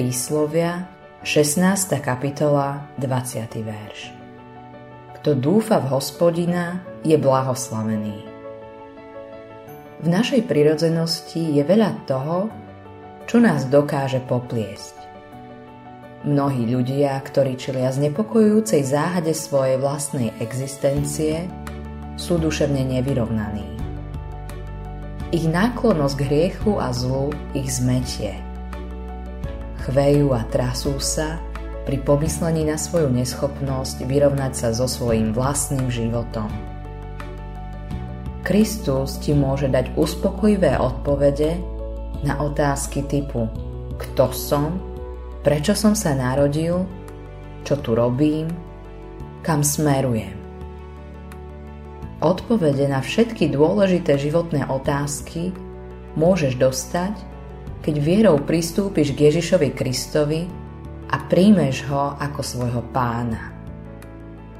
Príslovia, 16. kapitola, 20. verš. Kto dúfa v hospodina, je blahoslavený. V našej prirodzenosti je veľa toho, čo nás dokáže popliesť. Mnohí ľudia, ktorí čelia znepokojujúcej záhade svojej vlastnej existencie, sú duševne nevyrovnaní. Ich náklonnosť k hriechu a zlu ich zmetie – chvejú a trasú sa pri pomyslení na svoju neschopnosť vyrovnať sa so svojím vlastným životom. Kristus ti môže dať uspokojivé odpovede na otázky typu kto som, prečo som sa narodil, čo tu robím, kam smerujem. Odpovede na všetky dôležité životné otázky môžeš dostať keď vierou pristúpiš k Ježišovi Kristovi a príjmeš ho ako svojho pána.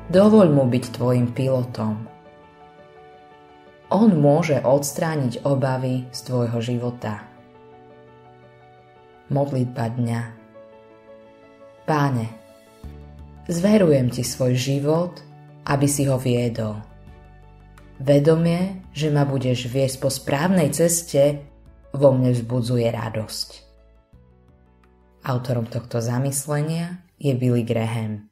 Dovoľ mu byť tvojim pilotom. On môže odstrániť obavy z tvojho života. Modlitba dňa Páne, zverujem ti svoj život, aby si ho viedol. Vedomie, že ma budeš viesť po správnej ceste, vo mne vzbudzuje radosť. Autorom tohto zamyslenia je Billy Graham.